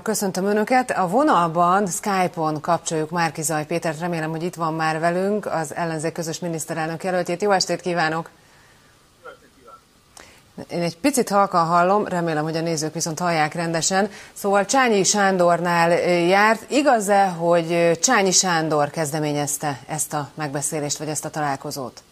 Köszöntöm Önöket. A vonalban Skype-on kapcsoljuk Márki Zaj Pétert. Remélem, hogy itt van már velünk az ellenzék közös miniszterelnök jelöltjét. Jó estét kívánok! Én egy picit halkan hallom, remélem, hogy a nézők viszont hallják rendesen. Szóval Csányi Sándornál járt. Igaz-e, hogy Csányi Sándor kezdeményezte ezt a megbeszélést, vagy ezt a találkozót?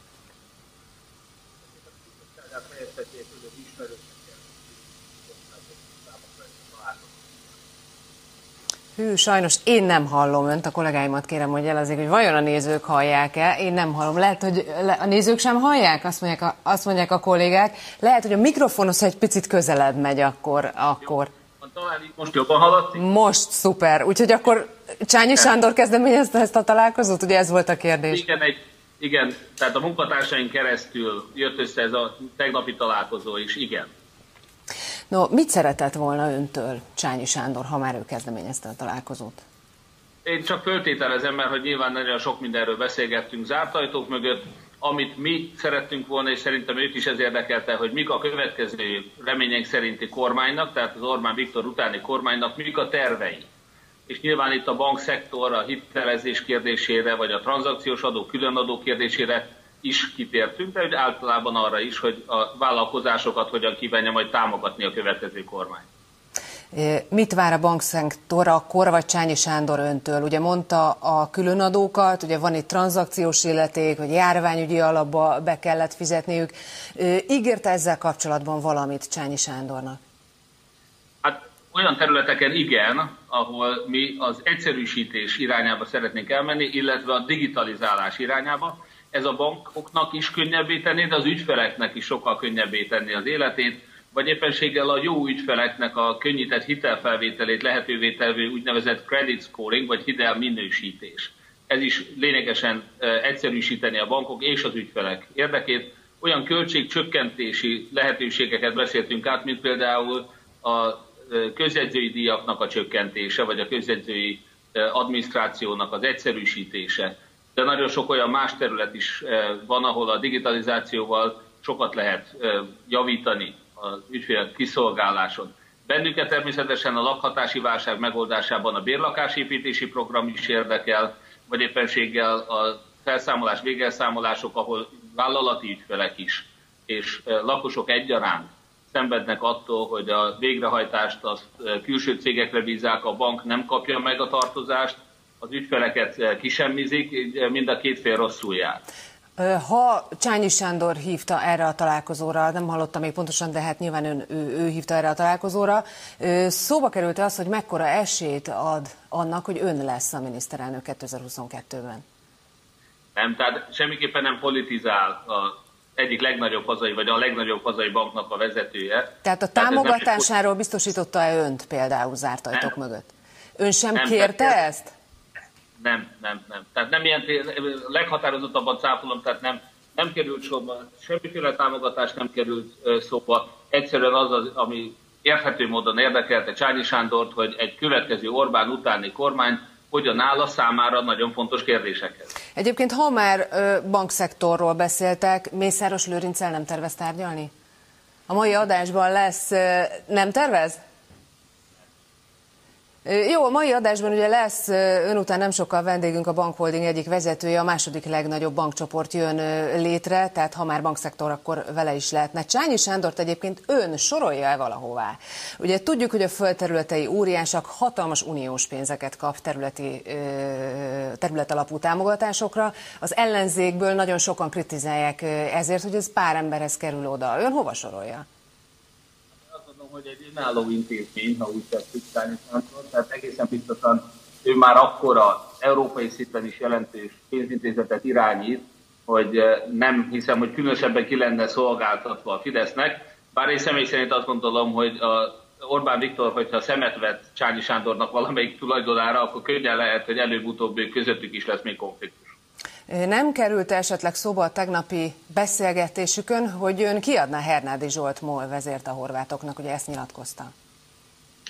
Hű, sajnos én nem hallom önt, a kollégáimat kérem, hogy jelezik, hogy vajon a nézők hallják-e. Én nem hallom. Lehet, hogy a nézők sem hallják, azt mondják a, azt mondják a kollégák. Lehet, hogy a mikrofonhoz, ha egy picit közelebb megy, akkor... akkor. Talán most jobban hallatszik? Most szuper. Úgyhogy akkor Csányi Sándor kezdeményezte ezt a találkozót? Ugye ez volt a kérdés. Igen, egy, igen, tehát a munkatársaink keresztül jött össze ez a tegnapi találkozó is, igen. No, mit szeretett volna öntől Csányi Sándor, ha már ő kezdeményezte a találkozót? Én csak föltételezem, mert hogy nyilván nagyon sok mindenről beszélgettünk zárt ajtók mögött, amit mi szerettünk volna, és szerintem őt is ez érdekelte, hogy mik a következő remények szerinti kormánynak, tehát az Orbán Viktor utáni kormánynak, mik a tervei. És nyilván itt a bankszektor, a hitelezés kérdésére, vagy a tranzakciós adó, különadó kérdésére is kitértünk, de általában arra is, hogy a vállalkozásokat hogyan kívánja majd támogatni a következő kormány. Mit vár a bankszektor a Korvacsányi Sándor öntől? Ugye mondta a különadókat, ugye van itt tranzakciós illeték, hogy járványügyi alapba be kellett fizetniük. Ígérte ezzel kapcsolatban valamit Csányi Sándornak? Hát olyan területeken igen, ahol mi az egyszerűsítés irányába szeretnénk elmenni, illetve a digitalizálás irányába ez a bankoknak is könnyebbé tenni, de az ügyfeleknek is sokkal könnyebbé tenni az életét, vagy éppenséggel a jó ügyfeleknek a könnyített hitelfelvételét lehetővé tevő úgynevezett credit scoring, vagy hitel minősítés. Ez is lényegesen egyszerűsíteni a bankok és az ügyfelek érdekét. Olyan költségcsökkentési lehetőségeket beszéltünk át, mint például a közjegyzői díjaknak a csökkentése, vagy a közjegyzői adminisztrációnak az egyszerűsítése de nagyon sok olyan más terület is eh, van, ahol a digitalizációval sokat lehet eh, javítani az ügyfél kiszolgáláson. Bennünket természetesen a lakhatási válság megoldásában a bérlakásépítési program is érdekel, vagy éppenséggel a felszámolás, végelszámolások, ahol vállalati ügyfelek is és eh, lakosok egyaránt szenvednek attól, hogy a végrehajtást azt külső cégekre bízzák, a bank nem kapja meg a tartozást, az ügyfeleket eh, kisemmizik, eh, mind a két fél rosszul jár. Ha Csányi Sándor hívta erre a találkozóra, nem hallottam még pontosan, de hát nyilván ön, ő, ő hívta erre a találkozóra, szóba került az, hogy mekkora esélyt ad annak, hogy ön lesz a miniszterelnök 2022-ben? Nem, tehát semmiképpen nem politizál a egyik legnagyobb hazai, vagy a legnagyobb hazai banknak a vezetője. Tehát a támogatásáról biztosította-e önt például zárt ajtók mögött? Ön sem nem, kérte ezt? Nem, nem, nem. Tehát nem ilyen leghatározottabban cáfolom, tehát nem, nem került szóba, semmiféle támogatás nem került szóba. Egyszerűen az, az ami érthető módon érdekelte Csányi Sándort, hogy egy következő Orbán utáni kormány hogyan áll a számára nagyon fontos kérdésekhez. Egyébként, ha már bankszektorról beszéltek, Mészáros Lőrincel nem tervez tárgyalni? A mai adásban lesz, nem tervez? Jó, a mai adásban ugye lesz ön után nem sokkal vendégünk a Bankholding egyik vezetője, a második legnagyobb bankcsoport jön létre, tehát ha már bankszektor, akkor vele is lehetne. Csányi Sándort egyébként ön sorolja el valahová. Ugye tudjuk, hogy a földterületei óriásak hatalmas uniós pénzeket kap területi, területalapú támogatásokra. Az ellenzékből nagyon sokan kritizálják ezért, hogy ez pár emberhez kerül oda. Ön hova sorolja? Hogy egy önálló intézmény, ha úgy tetszik, tehát egészen biztosan ő már akkor a európai szinten is jelentős pénzintézetet irányít, hogy eh, nem hiszem, hogy különösebben ki lenne szolgáltatva a Fidesznek. Bár én személy szerint azt gondolom, hogy a Orbán Viktor, hogyha szemet vett Csányi Sándornak valamelyik tulajdonára, akkor könnyen lehet, hogy előbb-utóbb közöttük is lesz még konfliktus. Nem került esetleg szóba a tegnapi beszélgetésükön, hogy ön kiadná Hernádi Zsolt MOL vezért a horvátoknak, ugye ezt nyilatkozta?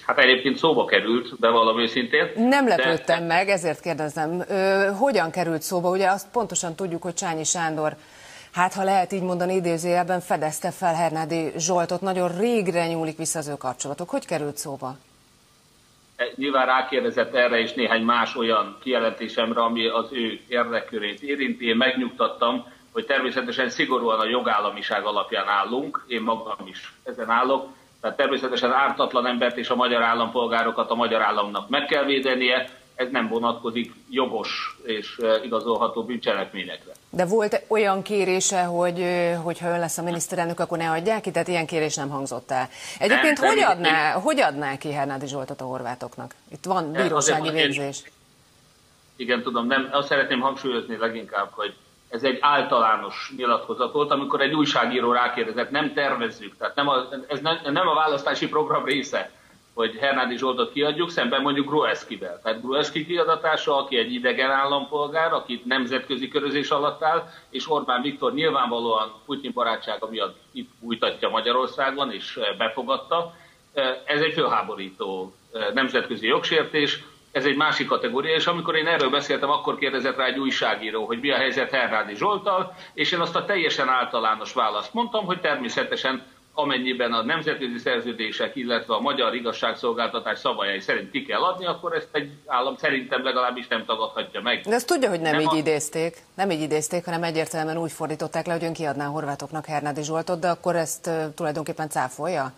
Hát egyébként szóba került, de valami őszintén. Nem lepődtem de... meg, ezért kérdezem. Ö, hogyan került szóba? Ugye azt pontosan tudjuk, hogy Csányi Sándor, hát ha lehet így mondani, idézőjelben fedezte fel Hernádi Zsoltot, nagyon régre nyúlik vissza az ő kapcsolatok. Hogy került szóba? Nyilván rákérdezett erre és néhány más olyan kijelentésemre, ami az ő érdekkörét érinti. Én megnyugtattam, hogy természetesen szigorúan a jogállamiság alapján állunk, én magam is ezen állok, tehát természetesen ártatlan embert és a magyar állampolgárokat a magyar államnak meg kell védenie, ez nem vonatkozik jogos és igazolható bűncselekményekre. De volt olyan kérése, hogy hogyha ön lesz a miniszterelnök, akkor ne adják ki? Tehát ilyen kérés nem hangzott el. Egyébként nem, hogy, adná, én... hogy adná ki Hernádi Zsoltot a horvátoknak? Itt van bírósági végzés. Igen, tudom, nem, azt szeretném hangsúlyozni leginkább, hogy ez egy általános nyilatkozat volt, amikor egy újságíró rákérdezett, nem tervezzük, tehát nem a, ez nem, nem a választási program része, hogy Hernádi Zsoltot kiadjuk, szemben mondjuk Grueskivel. Tehát Grueski kiadatása, aki egy idegen állampolgár, akit nemzetközi körözés alatt áll, és Orbán Viktor nyilvánvalóan Putyin barátsága miatt itt újtatja Magyarországon, és befogadta. Ez egy fölháborító nemzetközi jogsértés, ez egy másik kategória, és amikor én erről beszéltem, akkor kérdezett rá egy újságíró, hogy mi a helyzet Hernádi Zsoltal, és én azt a teljesen általános választ mondtam, hogy természetesen amennyiben a nemzetközi szerződések, illetve a magyar igazságszolgáltatás szabályai szerint ki kell adni, akkor ezt egy állam szerintem legalábbis nem tagadhatja meg. De ezt tudja, hogy nem, nem így a... idézték, nem így idézték, hanem egyértelműen úgy fordították le, hogy ön kiadná a horvátoknak Hernádi Zsoltot, de akkor ezt uh, tulajdonképpen cáfolja?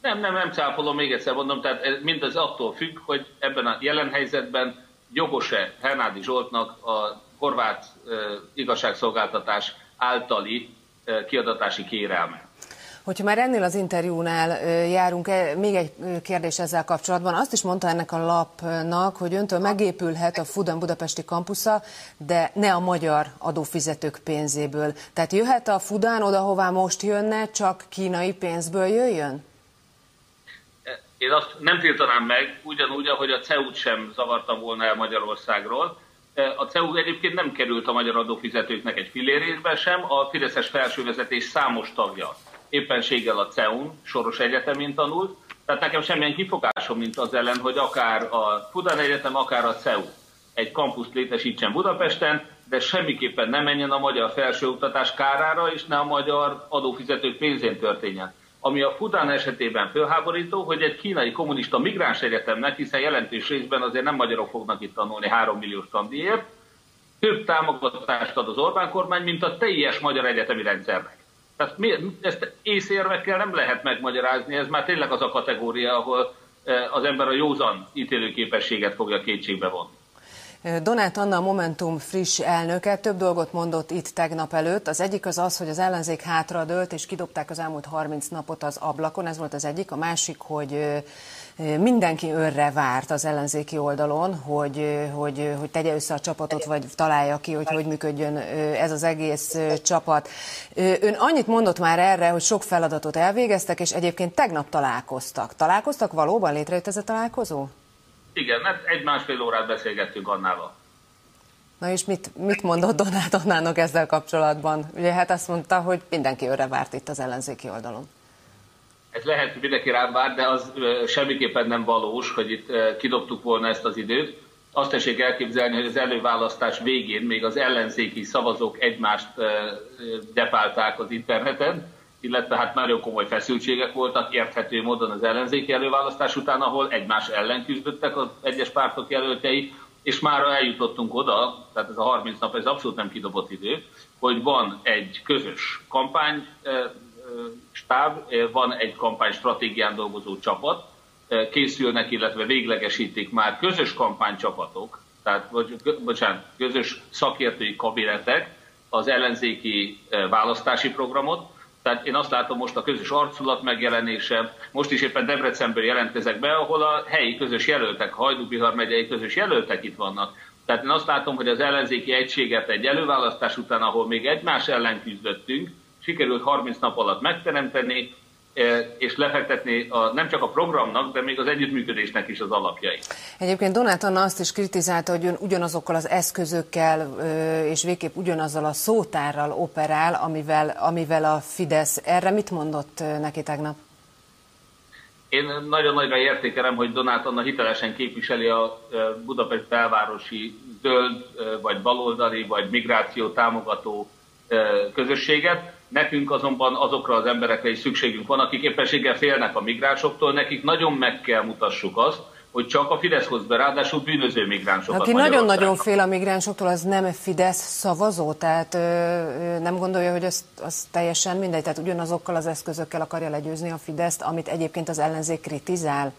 Nem, nem, nem cáfolom, még egyszer mondom, tehát ez mindez attól függ, hogy ebben a jelen helyzetben jogos-e Hernádi Zsoltnak a horvát uh, igazságszolgáltatás általi uh, kiadatási kérelme. Hogyha már ennél az interjúnál járunk, e, még egy kérdés ezzel kapcsolatban. Azt is mondta ennek a lapnak, hogy öntől megépülhet a Fudan budapesti kampusza, de ne a magyar adófizetők pénzéből. Tehát jöhet a Fudan oda, hová most jönne, csak kínai pénzből jöjjön? Én azt nem tiltanám meg, ugyanúgy, ahogy a CEU-t sem zavartam volna el Magyarországról. A CEU egyébként nem került a magyar adófizetőknek egy fillérésbe sem, a Fideszes felsővezetés számos tagja éppenséggel a CEUN, Soros Egyetemén tanult, tehát nekem semmilyen kifogásom, mint az ellen, hogy akár a Fudan Egyetem, akár a CEU egy kampuszt létesítsen Budapesten, de semmiképpen nem menjen a magyar felsőoktatás kárára, és ne a magyar adófizetők pénzén történjen. Ami a Fudan esetében fölháborító, hogy egy kínai kommunista migráns egyetemnek, hiszen jelentős részben azért nem magyarok fognak itt tanulni 3 milliós tandíjért, több támogatást ad az Orbán kormány, mint a teljes magyar egyetemi rendszernek. Tehát mi, ezt észérvekkel nem lehet megmagyarázni, ez már tényleg az a kategória, ahol eh, az ember a józan ítélőképességet fogja kétségbe vonni. Donát Anna, Momentum friss elnöke több dolgot mondott itt tegnap előtt. Az egyik az az, hogy az ellenzék hátradőlt, és kidobták az elmúlt 30 napot az ablakon, ez volt az egyik. A másik, hogy mindenki örre várt az ellenzéki oldalon, hogy, hogy, hogy tegye össze a csapatot, vagy találja ki, hogy hogy működjön ez az egész csapat. Ön annyit mondott már erre, hogy sok feladatot elvégeztek, és egyébként tegnap találkoztak. Találkoztak valóban? Létrejött ez a találkozó? Igen, mert egy-másfél órát beszélgettünk Annával. Na és mit, mit mondott Donát Annának ezzel kapcsolatban? Ugye hát azt mondta, hogy mindenki őre várt itt az ellenzéki oldalon. Ez lehet, hogy mindenki rám várt, de az semmiképpen nem valós, hogy itt kidobtuk volna ezt az időt. Azt tessék elképzelni, hogy az előválasztás végén még az ellenzéki szavazók egymást depálták az interneten, illetve hát nagyon komoly feszültségek voltak érthető módon az ellenzéki előválasztás után, ahol egymás ellen küzdöttek az egyes pártok jelöltei, és már eljutottunk oda, tehát ez a 30 nap, ez abszolút nem kidobott idő, hogy van egy közös kampány stáb, van egy kampány stratégián dolgozó csapat, készülnek, illetve véglegesítik már közös kampánycsapatok, tehát, bocsánat, közös szakértői kabinetek az ellenzéki választási programot, tehát én azt látom most a közös arculat megjelenése, most is éppen Debrecenből jelentkezek be, ahol a helyi közös jelöltek, Hajdú-Bihar megyei közös jelöltek itt vannak. Tehát én azt látom, hogy az ellenzéki egységet egy előválasztás után, ahol még egymás ellen küzdöttünk, sikerült 30 nap alatt megteremteni, és lefektetni a, nem csak a programnak, de még az együttműködésnek is az alapjai. Egyébként Donát Anna azt is kritizálta, hogy ugyanazokkal az eszközökkel és végképp ugyanazzal a szótárral operál, amivel, amivel a Fidesz. Erre mit mondott neki tegnap? Én nagyon nagyra értékelem, hogy Donát Anna hitelesen képviseli a Budapest belvárosi zöld, vagy baloldali, vagy migráció támogató közösséget. Nekünk azonban azokra az emberekre is szükségünk van, akik éppenséggel félnek a migránsoktól, nekik nagyon meg kell mutassuk azt, hogy csak a Fidesz hoz be, ráadásul bűnöző migránsokat. Aki nagyon-nagyon fél a migránsoktól, az nem Fidesz szavazó, tehát ö, ö, nem gondolja, hogy az, az teljesen mindegy, tehát ugyanazokkal az eszközökkel akarja legyőzni a Fideszt, amit egyébként az ellenzék kritizál.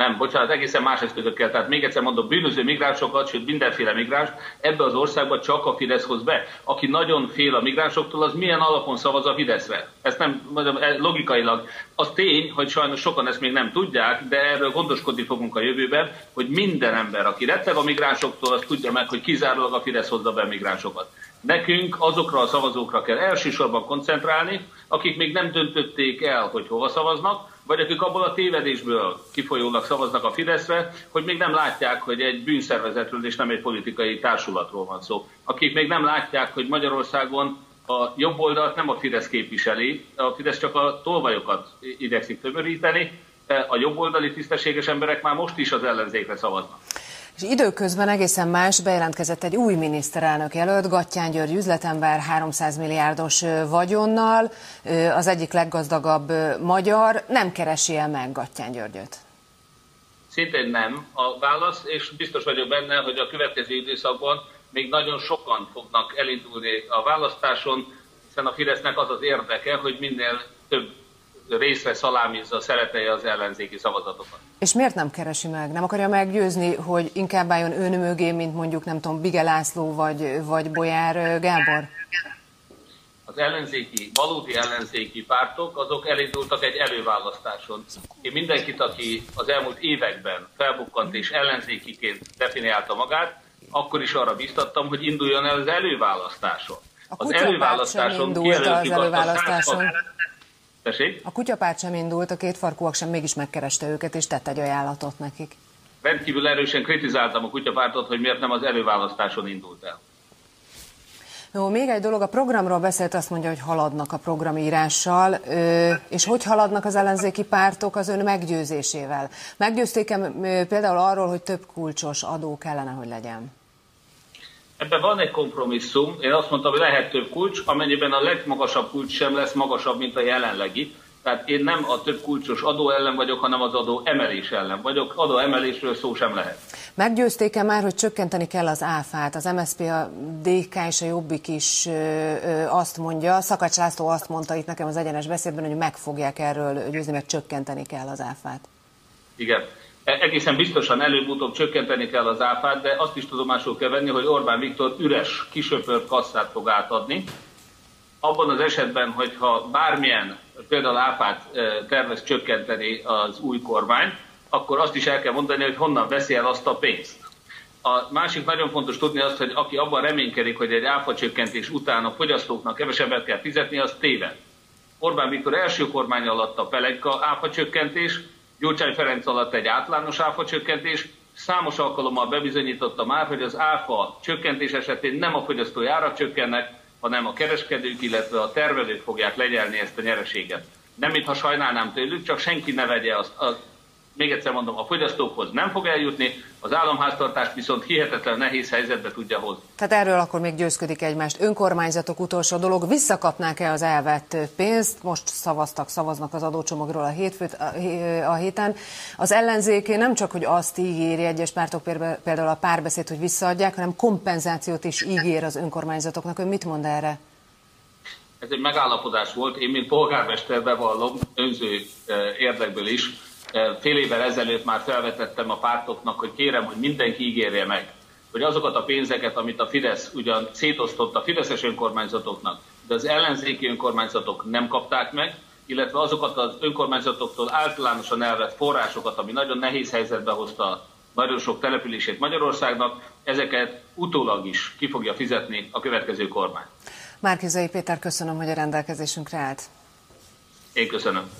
Nem, bocsánat, egészen más eszközökkel. Tehát még egyszer mondom, bűnöző migránsokat, sőt mindenféle migráns ebbe az országba csak a Fidesz hoz be. Aki nagyon fél a migránsoktól, az milyen alapon szavaz a Fideszre? Ezt nem, mondom, e, logikailag. Az tény, hogy sajnos sokan ezt még nem tudják, de erről gondoskodni fogunk a jövőben, hogy minden ember, aki retteg a migránsoktól, az tudja meg, hogy kizárólag a Fidesz hozza be migránsokat. Nekünk azokra a szavazókra kell elsősorban koncentrálni, akik még nem döntötték el, hogy hova szavaznak, vagy akik abból a tévedésből kifolyólag szavaznak a Fideszre, hogy még nem látják, hogy egy bűnszervezetről és nem egy politikai társulatról van szó. Akik még nem látják, hogy Magyarországon a jobb oldalt nem a Fidesz képviseli, a Fidesz csak a tolvajokat igyekszik tömöríteni, a jobboldali tisztességes emberek már most is az ellenzékre szavaznak. És időközben egészen más bejelentkezett egy új miniszterelnök jelölt, Gattyán György üzletember 300 milliárdos vagyonnal, az egyik leggazdagabb magyar. Nem keresi el meg Gattyán Györgyöt? Szintén nem a válasz, és biztos vagyok benne, hogy a következő időszakban még nagyon sokan fognak elindulni a választáson, hiszen a Fidesznek az az érdeke, hogy minél több részre szalámizza, szeretelje az ellenzéki szavazatokat. És miért nem keresi meg? Nem akarja meggyőzni, hogy inkább álljon ön mögé, mint mondjuk, nem tudom, Bige László vagy, vagy Bolyár Gábor? Az ellenzéki, valódi ellenzéki pártok, azok elindultak egy előválasztáson. Én mindenkit, aki az elmúlt években felbukkant és ellenzékiként definiálta magát, akkor is arra biztattam, hogy induljon el az előválasztáson. A az előválasztáson indult az előválasztáson. Tessék? A kutyapárt sem indult, a két farkúak sem mégis megkereste őket, és tett egy ajánlatot nekik. Rendkívül erősen kritizáltam a kutyapártot, hogy miért nem az előválasztáson indult el. Jó, még egy dolog, a programról beszélt, azt mondja, hogy haladnak a programírással, és hogy haladnak az ellenzéki pártok az ön meggyőzésével? Meggyőzték-e például arról, hogy több kulcsos adó kellene, hogy legyen? Ebben van egy kompromisszum. Én azt mondtam, hogy lehet több kulcs, amennyiben a legmagasabb kulcs sem lesz magasabb, mint a jelenlegi. Tehát én nem a több kulcsos adó ellen vagyok, hanem az adó emelés ellen vagyok. Adó emelésről szó sem lehet. Meggyőzték-e már, hogy csökkenteni kell az áfát? Az MSZP, a DK és a Jobbik is ö, ö, azt mondja, Szakacs László azt mondta itt nekem az egyenes beszédben, hogy meg fogják erről győzni, mert csökkenteni kell az áfát. Igen. E, egészen biztosan előbb-utóbb csökkenteni kell az áfát, de azt is tudomásul kell venni, hogy Orbán Viktor üres, kisöpört kasszát fog átadni. Abban az esetben, hogyha bármilyen, például áfát e, tervez csökkenteni az új kormány, akkor azt is el kell mondani, hogy honnan veszi el azt a pénzt. A másik nagyon fontos tudni azt, hogy aki abban reménykedik, hogy egy áfa csökkentés után a fogyasztóknak kevesebbet kell fizetni, az téved. Orbán Viktor első kormány alatt a pelegka áfa csökkentés, Gyurcsány Ferenc alatt egy általános áfa csökkentés, számos alkalommal bebizonyította már, hogy az áfa csökkentés esetén nem a fogyasztói árak csökkennek, hanem a kereskedők, illetve a tervelők fogják legyelni ezt a nyereséget. Nem mintha sajnálnám tőlük, csak senki ne vegye azt, azt még egyszer mondom, a fogyasztókhoz nem fog eljutni, az államháztartást viszont hihetetlen nehéz helyzetbe tudja hozni. Tehát erről akkor még győzködik egymást. Önkormányzatok utolsó dolog, visszakapnák-e az elvett pénzt? Most szavaztak, szavaznak az adócsomagról a, hétfőt, a héten. Az ellenzéké nem csak, hogy azt ígéri egyes pártok, például a párbeszéd, hogy visszaadják, hanem kompenzációt is ígér az önkormányzatoknak. Ön mit mond erre? Ez egy megállapodás volt. Én, mint polgármester bevallom, önző érdekből is, fél évvel ezelőtt már felvetettem a pártoknak, hogy kérem, hogy mindenki ígérje meg, hogy azokat a pénzeket, amit a Fidesz ugyan szétosztott a fideszes önkormányzatoknak, de az ellenzéki önkormányzatok nem kapták meg, illetve azokat az önkormányzatoktól általánosan elvett forrásokat, ami nagyon nehéz helyzetbe hozta nagyon sok települését Magyarországnak, ezeket utólag is ki fogja fizetni a következő kormány. Márkizai Péter, köszönöm, hogy a rendelkezésünkre állt. Én köszönöm.